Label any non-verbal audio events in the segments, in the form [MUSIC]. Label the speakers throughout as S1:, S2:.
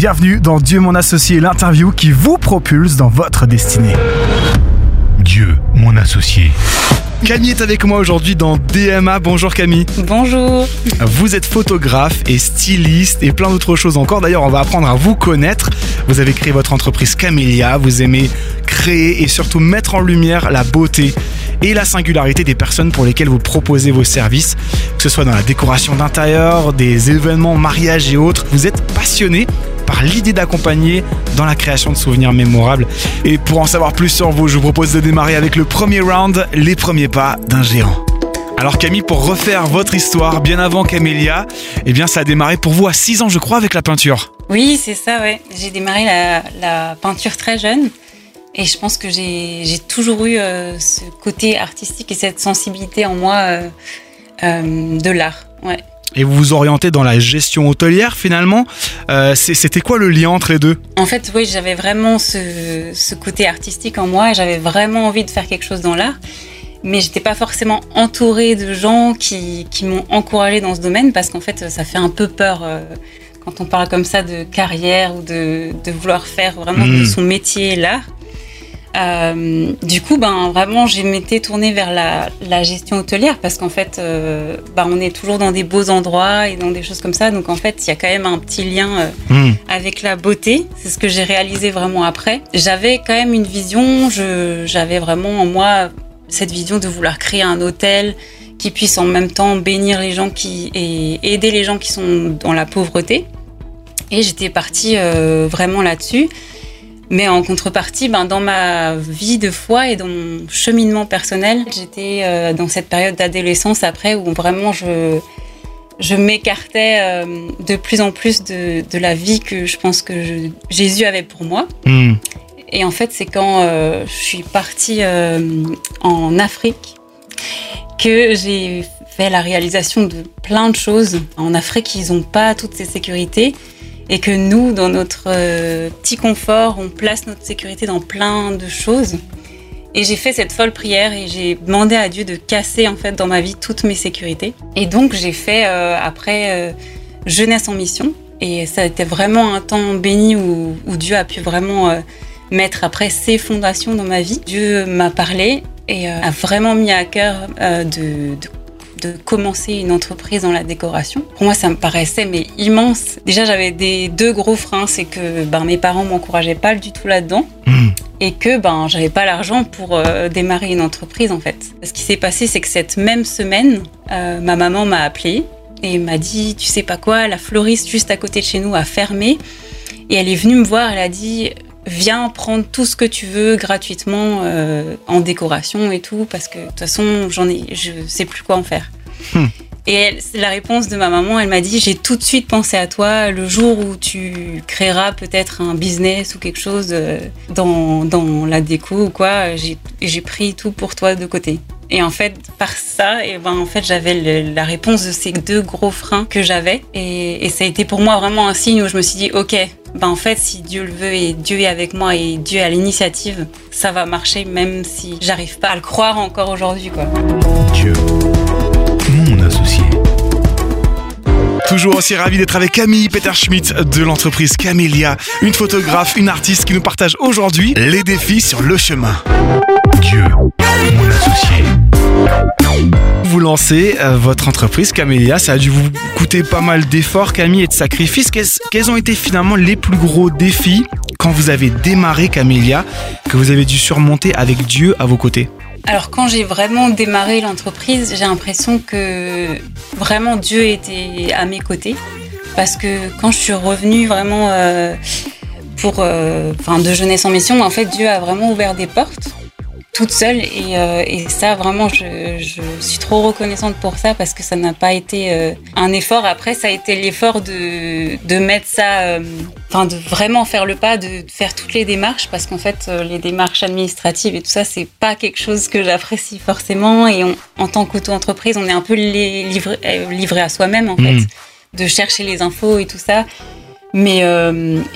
S1: Bienvenue dans Dieu mon associé, l'interview qui vous propulse dans votre destinée.
S2: Dieu, mon associé.
S1: Camille est avec moi aujourd'hui dans DMA. Bonjour Camille.
S3: Bonjour.
S1: Vous êtes photographe et styliste et plein d'autres choses encore. D'ailleurs, on va apprendre à vous connaître. Vous avez créé votre entreprise Camélia. Vous aimez créer et surtout mettre en lumière la beauté et la singularité des personnes pour lesquelles vous proposez vos services, que ce soit dans la décoration d'intérieur, des événements, mariages et autres. Vous êtes passionné par l'idée d'accompagner dans la création de souvenirs mémorables. Et pour en savoir plus sur vous, je vous propose de démarrer avec le premier round, les premiers pas d'un géant. Alors Camille, pour refaire votre histoire bien avant Camélia, eh bien ça a démarré pour vous à 6 ans je crois avec la peinture.
S3: Oui, c'est ça, ouais. J'ai démarré la, la, peinture très jeune. Et je pense que j'ai toujours eu euh, ce côté artistique et cette sensibilité en moi euh, euh, de l'art. Ouais
S1: et vous vous orientez dans la gestion hôtelière finalement. C'était quoi le lien entre les deux?
S3: En fait, oui, j'avais vraiment ce, côté artistique en moi. J'avais vraiment envie de faire quelque chose dans l'art. Mais j'étais pas forcément entourée de gens qui, m'ont encouragée dans ce domaine parce qu'en fait, ça fait un peu peur quand on parle comme ça de carrière ou de, vouloir faire vraiment de hmm. son métier l'art. Euh, du coup, ben vraiment, j'ai m'étais tournée vers la, gestion hôtelière parce qu'en fait, euh, ben, on est toujours dans des beaux endroits et dans des choses comme ça. Donc en fait, il y a quand même un petit lien euh, hmm. avec la beauté. C'est ce que j'ai réalisé vraiment après. J'avais quand même une vision. J'avais vraiment en moi cette vision de vouloir créer un hôtel qui puisse en même temps bénir les gens qui et aider les gens qui sont dans la pauvreté. Et j'étais partie vraiment là-dessus. Mais en contrepartie, ben, dans ma vie de foi et dans mon cheminement personnel, j'étais euh, dans cette période d'adolescence après où vraiment je, je m'écartais euh, de plus en plus de, de, la vie que je pense que Jésus avait pour moi. Hmm. Et en fait, c'est quand euh, je suis partie en Afrique que j'ai fait la réalisation de plein de choses. En Afrique, ils n'ont pas toutes ces sécurités et que nous, dans notre euh, petit confort, on place notre sécurité dans plein de choses. Et j'ai fait cette folle prière et j'ai demandé à Dieu de casser en fait dans ma vie toutes mes sécurités. Et donc j'ai fait euh, après euh, jeunesse en mission et ça a été vraiment un temps béni où, Dieu a pu vraiment mettre après ses fondations dans ma vie. Dieu m'a parlé et a vraiment mis à cœur de, de de commencer une entreprise dans la décoration. Pour moi, ça me paraissait mais immense. Déjà, j'avais des deux gros freins, c'est que ben, mes parents m'encourageaient pas du tout là-dedans. Hmm. Et que ben j'avais pas l'argent pour euh, démarrer une entreprise en fait. Ce qui s'est passé, c'est que cette même semaine, euh, ma maman m'a appelé et m'a dit, tu sais pas quoi, la fleuriste juste à côté de chez nous a fermé. Et elle est venue me voir, elle a dit, viens prendre tout ce que tu veux gratuitement euh, en décoration et tout, parce que de toute façon, j'en ai, je sais plus quoi en faire. Hmm. Et la réponse de ma maman, elle m'a dit J'ai tout de suite pensé à toi le jour où tu créeras peut-être un business ou quelque chose euh, dans, dans la déco ou quoi. J'ai pris tout pour toi de côté. Et en fait, par ça, et ben en fait, j'avais la réponse de ces deux gros freins que j'avais. Et, ça a été pour moi vraiment un signe où je me suis dit, ok, ben en fait, si Dieu le veut et Dieu est avec moi et Dieu a l'initiative, ça va marcher, même si j'arrive pas à le croire encore aujourd'hui, quoi.
S2: Dieu, mon associé.
S1: Toujours aussi ravi d'être avec Camille Peter Schmidt de l'entreprise Camélia, une photographe, une artiste qui nous partage aujourd'hui les défis sur le chemin.
S2: Dieu.
S1: Vous lancez euh, votre entreprise Camélia, ça a dû vous coûter pas mal d'efforts Camille et de sacrifices. Quels ont été finalement les plus gros défis quand vous avez démarré Camélia que vous avez dû surmonter avec Dieu à vos côtés?
S3: Alors quand j'ai vraiment démarré l'entreprise, j'ai l'impression que vraiment Dieu était à mes côtés. Parce que quand je suis revenue vraiment euh, pour, euh, de jeunesse en mission, en fait Dieu a vraiment ouvert des portes toute seule et, euh, et ça vraiment je, je, suis trop reconnaissante pour ça parce que ça n'a pas été euh, un effort après ça a été l'effort de, de mettre ça euh, enfin de vraiment faire le pas de faire toutes les démarches parce qu'en fait les démarches administratives et tout ça c'est pas quelque chose que j'apprécie forcément et en tant qu'auto-entreprise on est un peu livré, livré à soi-même en fait hmm. de chercher les infos et tout ça mais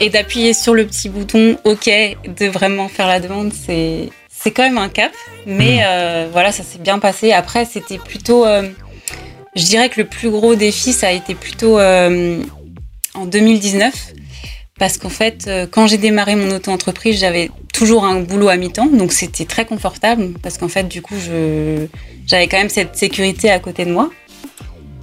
S3: et d'appuyer sur le petit bouton OK de vraiment faire la demande c'est c'est quand même un cap, mais hmm. euh, voilà, ça s'est bien passé. Après, c'était plutôt, euh, je dirais que le plus gros défi, ça a été plutôt euh, en 2019, parce qu'en fait, quand j'ai démarré mon auto-entreprise, j'avais toujours un boulot à mi-temps, donc c'était très confortable parce qu'en fait, du coup, je, j'avais quand même cette sécurité à côté de moi.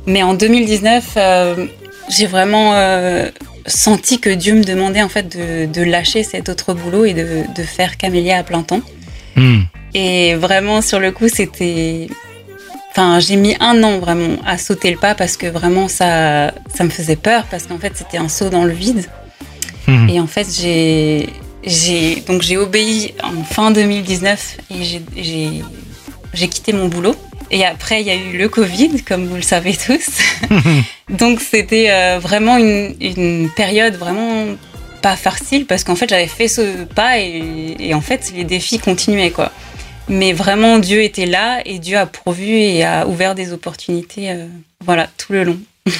S3: Mais en 2019, euh, j'ai vraiment euh, senti que Dieu me demandait en fait de, de lâcher cet autre boulot et de, de faire Camélia à plein temps.
S1: Hmm.
S3: Et vraiment, sur le coup, c'était. Enfin, j'ai mis un an vraiment à sauter le pas parce que vraiment ça, ça me faisait peur parce qu'en fait c'était un saut dans le vide.
S1: Hmm.
S3: Et en fait j'ai, j'ai donc j'ai obéi en fin 2019 et j'ai, j'ai, j'ai quitté mon boulot. Et après il y a eu le Covid comme vous le savez tous. [LAUGHS] donc c'était euh, vraiment une, une période vraiment pas facile parce qu'en fait j'avais fait ce pas et, et en fait les défis continuaient quoi. Mais vraiment, Dieu était là et Dieu a pourvu et a ouvert des opportunités, euh, voilà, tout le long. [LAUGHS]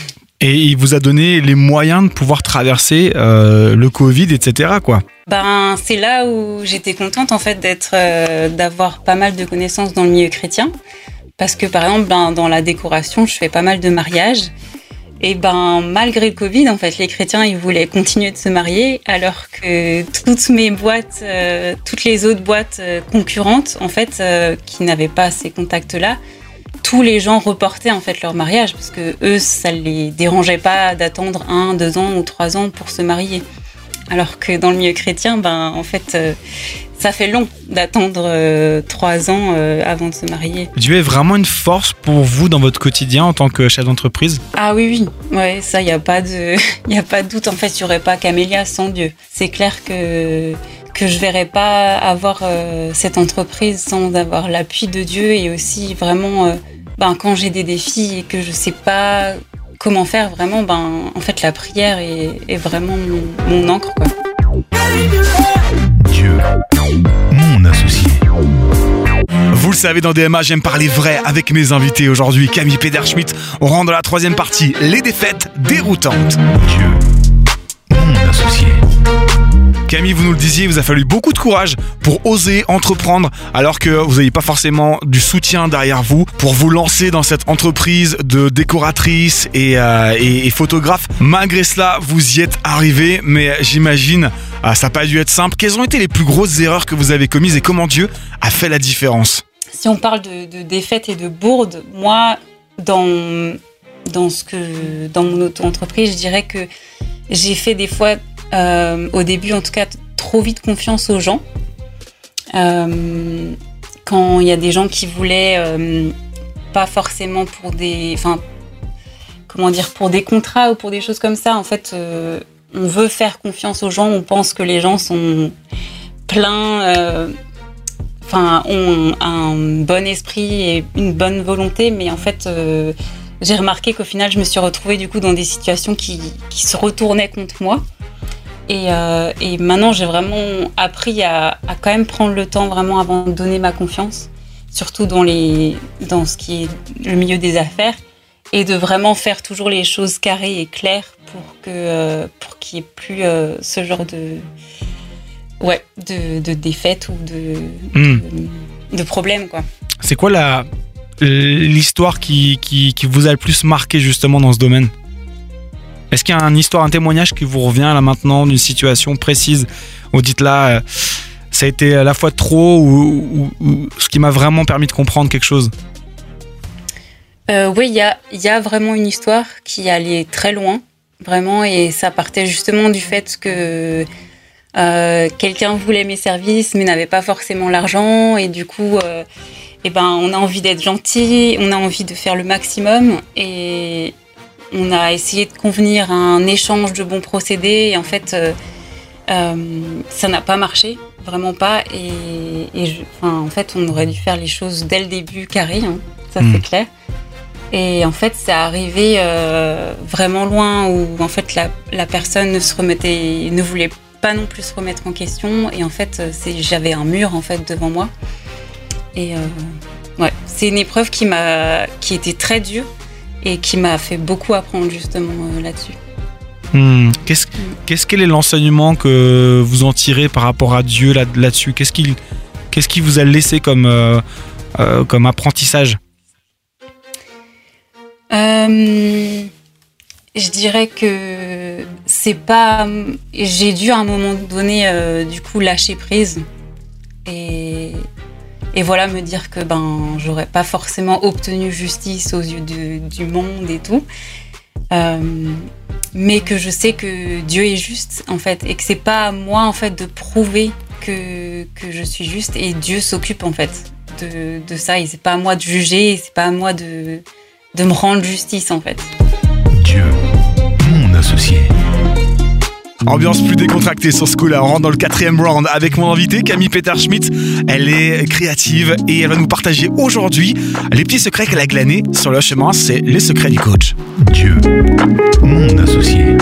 S1: Et il vous a donné les moyens de pouvoir traverser euh, le Covid, etc. Quoi.
S3: Ben, c'est là où j'étais contente en fait d'être, euh, d'avoir pas mal de connaissances dans le milieu chrétien, parce que par exemple, ben, dans la décoration, je fais pas mal de mariages. Et ben, malgré le Covid, en fait, les chrétiens, ils voulaient continuer de se marier, alors que toutes mes boîtes, euh, toutes les autres boîtes euh, concurrentes, en fait, euh, qui n'avaient pas ces contacts-là, tous les gens reportaient en fait leur mariage parce que eux, ça les dérangeait pas d'attendre un, deux ans ou trois ans pour se marier. Alors que dans le milieu chrétien, ben, en fait, ça fait long d'attendre euh, trois ans euh, avant de se marier.
S1: Dieu est vraiment une force pour vous dans votre quotidien en tant que chef d'entreprise?
S3: Ah oui, oui, ouais, ça, il n'y a, pas de- [LAUGHS] y a pas de doute. En fait, il n'y aurait pas Camélia sans Dieu. C'est clair que, que je ne verrais pas avoir euh, cette entreprise sans avoir l'appui de Dieu et aussi vraiment, euh, ben, quand j'ai des défis et que je ne sais pas comment faire, vraiment, ben, en fait, la prière est, est vraiment mon, mon encre. Quoi.
S2: Dieu, mon associé.
S1: Vous le savez, dans DMA, j'aime parler vrai avec mes invités aujourd'hui. Camille Pederschmidt, on rentre dans la troisième partie, les défaites déroutantes.
S2: Dieu, mon associé.
S1: Camille, vous nous le disiez, il vous a fallu beaucoup de courage pour oser entreprendre alors que vous n'aviez pas forcément du soutien derrière vous pour vous lancer dans cette entreprise de décoratrice et, euh, photographe. Malgré cela, vous y êtes arrivé, mais j'imagine euh, ça n'a pas dû être simple. Quelles ont été les plus grosses erreurs que vous avez commises et comment Dieu a fait la différence?
S3: Si on parle de, de défaites et de bourdes, moi, dans, dans, ce que, dans mon auto-entreprise, je dirais que j'ai fait des fois, euh, au début en tout cas, trop vite confiance aux gens. Euh, quand il y a des gens qui voulaient, euh, pas forcément pour des. Enfin, comment dire, pour des contrats ou pour des choses comme ça, en fait, on veut faire confiance aux gens, on pense que les gens sont pleins. enfin, ont un bon esprit et une bonne volonté, mais en fait, j'ai remarqué qu'au final, je me suis retrouvée du coup dans des situations qui se retournaient contre moi. Et, euh, et maintenant, j'ai vraiment appris à, à quand même prendre le temps vraiment avant de donner ma confiance, surtout dans, les, dans ce qui est le milieu des affaires, et de vraiment faire toujours les choses carrées et claires pour euh, pour qu'il n'y ait plus euh, ce genre de ouais de, de défaite ou de,
S1: Hmm.
S3: de, de problème.
S1: C'est quoi l'histoire qui, qui, qui vous a le plus marqué justement dans ce domaine? Est-ce qu'il y a une histoire, un témoignage qui vous revient là maintenant d'une situation précise? Vous dites là, euh, ça a été à la fois trop ou, ce qui m'a vraiment permis de comprendre quelque chose?
S3: Euh, oui, il y a, vraiment une histoire qui allait très loin, vraiment, et ça partait justement du fait que euh, quelqu'un voulait mes services mais n'avait pas forcément l'argent, et du coup, eh ben, on a envie d'être gentil, on a envie de faire le maximum, et on a essayé de convenir à un échange de bons procédés, et en fait, euh, euh, ça n'a pas marché, vraiment pas, et, et je- enfin, en fait, on aurait dû faire les choses dès le début carré, hein, ça c'est clair. Et en fait, c'est arrivé euh, vraiment loin où en fait la, la personne ne se remettait, ne voulait pas non plus se remettre en question. Et en fait, euh, j'avais un mur en fait devant moi. Et euh, ouais, c'est une épreuve qui m'a, qui était très dure et qui m'a fait beaucoup apprendre justement euh, là-dessus.
S1: Hmm. Qu'est-ce, qu'est-ce quel est l'enseignement que vous en tirez par rapport à Dieu là, là-dessus? Qu'est-ce qu'il, qu'est-ce qu'il vous a laissé comme, euh, euh, comme apprentissage?
S3: Euh, je dirais que c'est pas. J'ai dû à un moment donné, du coup, lâcher prise et, et voilà me dire que ben j'aurais pas forcément obtenu justice aux yeux du monde et tout, euh, mais que je sais que Dieu est juste en fait et que c'est pas à moi en fait de prouver que, que je suis juste et Dieu s'occupe en fait de, de ça et c'est pas à moi de juger, c'est pas à moi de de me rendre justice en fait.
S2: Dieu.
S1: Ambiance plus décontractée sur ce coup-là. On rentre dans le quatrième round avec mon invité Camille Peter-Schmidt. Elle est créative et elle va nous partager aujourd'hui les petits secrets qu'elle a glanés sur le chemin. C'est les secrets du coach.
S2: Dieu, mon associé.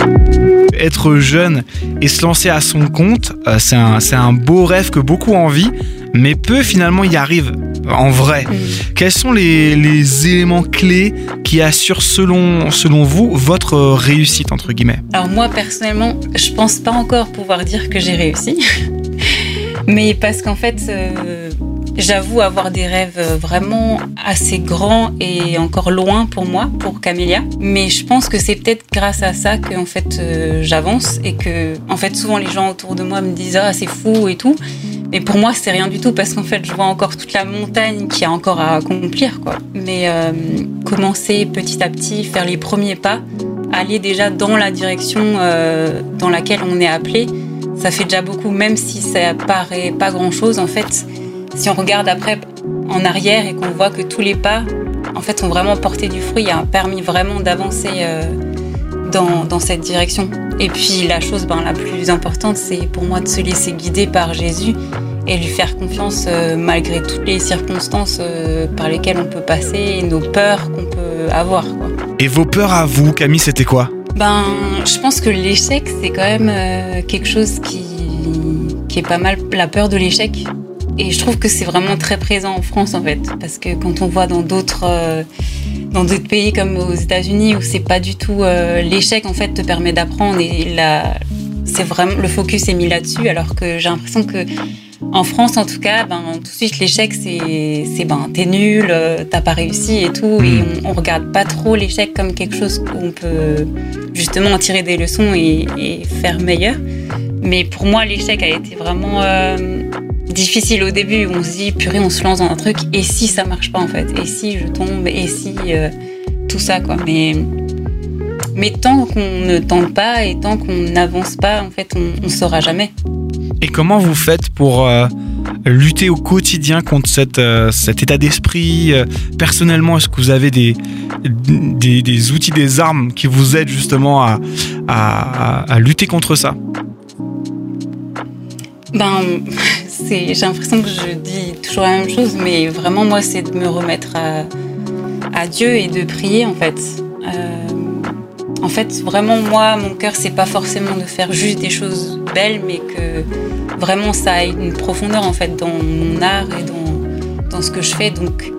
S1: Être jeune et se lancer à son compte, euh, c'est un, c'est un beau rêve que beaucoup envient, mais peu finalement y arrivent en vrai. Quels sont les, les éléments clés qui assurent selon, selon vous votre réussite entre guillemets?
S3: Alors moi personnellement, je pense pas encore pouvoir dire que j'ai réussi. [LAUGHS] Mais parce qu'en fait, euh, j'avoue avoir des rêves vraiment assez grands et encore loin pour moi, pour Camélia. Mais je pense que c'est peut-être grâce à ça que en fait euh, j'avance et que en fait souvent les gens autour de moi me disent ah c'est fou et tout. Mais pour moi, c'est rien du tout parce qu'en fait, je vois encore toute la montagne qui a encore à accomplir, quoi. Mais euh, commencer petit à petit, faire les premiers pas, aller déjà dans la direction euh, dans laquelle on est appelé, ça fait déjà beaucoup, même si ça paraît pas grand chose. En fait, si on regarde après en arrière et qu'on voit que tous les pas, en fait, ont vraiment porté du fruit, ont permis vraiment d'avancer euh, dans, dans cette direction. Et puis la chose ben, la plus importante, c'est pour moi de se laisser guider par Jésus et lui faire confiance euh, malgré toutes les circonstances euh, par lesquelles on peut passer et nos peurs qu'on peut avoir. Quoi.
S1: Et vos peurs à vous, Camille, c'était quoi?
S3: Ben, je pense que l'échec, c'est quand même euh, quelque chose qui, qui est pas mal la peur de l'échec. Et je trouve que c'est vraiment très présent en France en fait, parce que quand on voit dans d'autres euh, dans d'autres pays comme aux États-Unis où c'est pas du tout euh, l'échec en fait te permet d'apprendre. Et là c'est vraiment le focus est mis là-dessus, alors que j'ai l'impression que en France en tout cas, ben tout de suite l'échec c'est c'est ben t'es nul, euh, t'as pas réussi et tout, et on, on regarde pas trop l'échec comme quelque chose où on peut justement en tirer des leçons et, et faire meilleur. Mais pour moi l'échec a été vraiment euh, difficile au début. On se dit, purée, on se lance dans un truc, et si ça marche pas en fait? Et si je tombe? Et si euh, tout ça quoi? Mais mais tant qu'on ne tente pas et tant qu'on n'avance pas, en fait, on, on saura jamais.
S1: Et comment vous faites pour euh, lutter au quotidien contre cette, euh, cet état d'esprit? Personnellement, est-ce que vous avez des, des, des outils, des armes qui vous aident justement à, à, à lutter contre ça?
S3: Ben, j'ai l'impression que je dis toujours la même chose, mais vraiment, moi, c'est de me remettre à, à Dieu et de prier, en fait. Euh, en fait, vraiment, moi, mon cœur, c'est pas forcément de faire juste des choses belles, mais que vraiment, ça a une profondeur, en fait, dans mon art et dans, dans ce que je fais. Donc,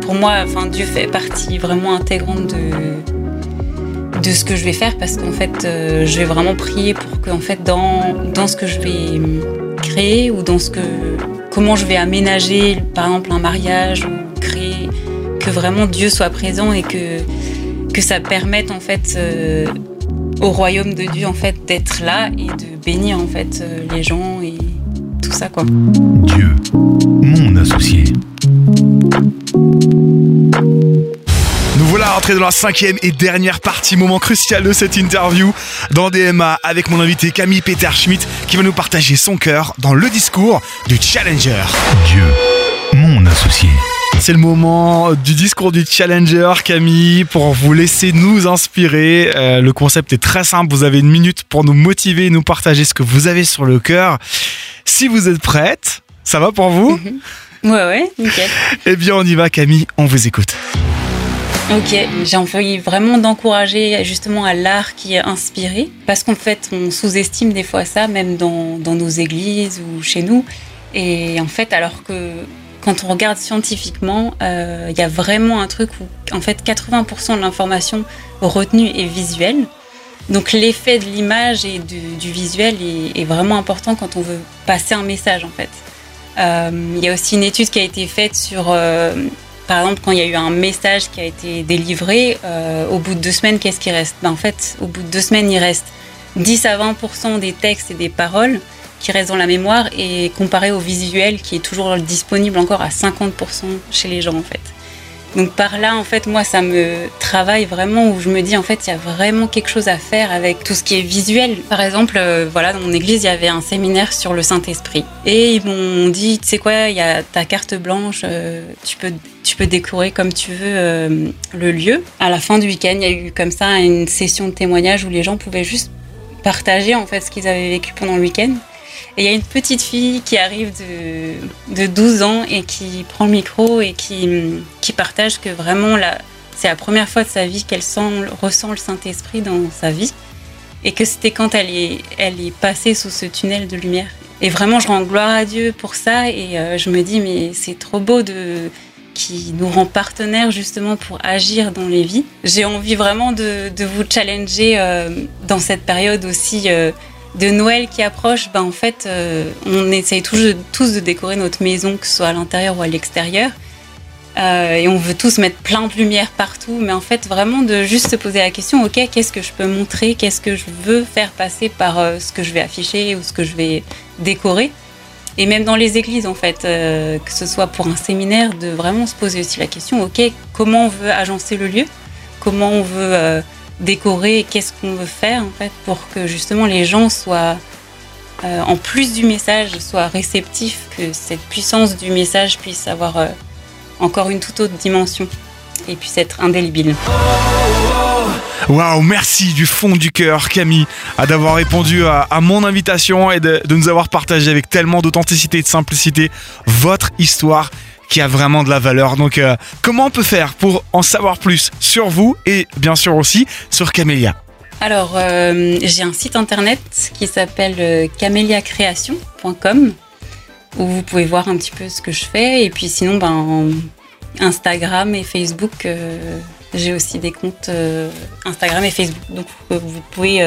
S3: pour moi, enfin, Dieu fait partie vraiment intégrante de, de ce que je vais faire parce qu'en fait, euh, je vais vraiment prier pour que, en fait, dans, dans ce que je vais ou dans ce que, comment je vais aménager, par exemple, un mariage ou créer, que vraiment Dieu soit présent et que, que ça permette, en fait, euh, au royaume de Dieu, en fait, d'être là et de bénir, en fait, euh, les gens et tout ça, quoi.
S2: Dieu, mon associé.
S1: Rentrés dans la cinquième et dernière partie, moment crucial de cette interview dans DMA avec mon invité Camille Peter Schmidt qui va nous partager son cœur dans le discours du Challenger.
S2: Dieu, mon associé.
S1: C'est le moment du discours du Challenger, Camille, pour vous laisser nous inspirer. Euh, le concept est très simple, vous avez une minute pour nous motiver, nous partager ce que vous avez sur le cœur. Si vous êtes prête, ça va pour vous?
S3: Ouais, ouais, nickel.
S1: Eh bien on y va Camille, on vous écoute.
S3: Ok, j'ai envie vraiment d'encourager justement à l'art qui est inspiré, parce qu'en fait, on sous-estime des fois ça, même dans, dans nos églises ou chez nous. Et en fait, alors que quand on regarde scientifiquement, euh, il y a vraiment un truc où, en fait, 80% de l'information retenue est visuelle. Donc l'effet de l'image et du, visuel est, est vraiment important quand on veut passer un message, en fait. Euh, Il y a aussi une étude qui a été faite sur euh, par exemple, quand il y a eu un message qui a été délivré, euh, au bout de deux semaines, qu'est-ce qui reste? Ben, En fait, au bout de deux semaines, il reste 10 à 20% des textes et des paroles qui restent dans la mémoire et comparé au visuel qui est toujours disponible encore à 50% chez les gens en fait. Donc par là, en fait, moi, ça me travaille vraiment où je me dis, en fait, il y a vraiment quelque chose à faire avec tout ce qui est visuel. Par exemple, euh, voilà, dans mon église, il y avait un séminaire sur le Saint-Esprit. Et ils m'ont dit, tu sais quoi, il y a ta carte blanche, euh, tu, peux, tu peux décorer comme tu veux euh, le lieu. À la fin du week-end, il y a eu comme ça une session de témoignage où les gens pouvaient juste partager, en fait, ce qu'ils avaient vécu pendant le week-end. Et il y a une petite fille qui arrive de, de 12 ans et qui prend le micro et qui, qui partage que vraiment c'est la première fois de sa vie qu'elle ressent le Saint-Esprit dans sa vie. Et que c'était quand elle est, elle est passée sous ce tunnel de lumière. Et vraiment, je rends gloire à Dieu pour ça. Et euh, je me dis, mais c'est trop beau de, qui nous rend partenaires justement pour agir dans les vies. J'ai envie vraiment de, de vous challenger euh, dans cette période aussi. Euh, de Noël qui approche, ben en fait, euh, on essaye tous, tous, de décorer notre maison, que ce soit à l'intérieur ou à l'extérieur. Euh, et on veut tous mettre plein de lumière partout, mais en fait, vraiment de juste se poser la question, ok, qu'est-ce que je peux montrer, qu'est-ce que je veux faire passer par euh, ce que je vais afficher ou ce que je vais décorer? Et même dans les églises, en fait, que ce soit pour un séminaire, de vraiment se poser aussi la question, ok, comment on veut agencer le lieu, comment on veut décorer, qu'est-ce qu'on veut faire en fait pour que justement les gens soient, euh, en plus du message, soient réceptifs, que cette puissance du message puisse avoir euh, encore une toute autre dimension et puisse être indélébile.
S1: Waouh, merci du fond du cœur Camille d'avoir répondu à, mon invitation et de, de nous avoir partagé avec tellement d'authenticité et de simplicité votre histoire qui a vraiment de la valeur. Donc, euh, comment on peut faire pour en savoir plus sur vous et bien sûr aussi sur Camélia
S3: Alors, euh, j'ai un site internet qui s'appelle euh, caméliacréation.com où vous pouvez voir un petit peu ce que je fais. Et puis sinon, ben, Instagram et Facebook, j'ai aussi des comptes Instagram et Facebook. Donc, vous pouvez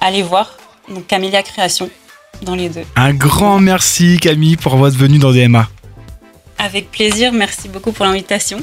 S3: aller voir. Donc, Camélia Création dans les deux.
S1: Un grand merci Camille pour votre venue dans DMA.
S3: Avec plaisir, merci beaucoup pour l'invitation.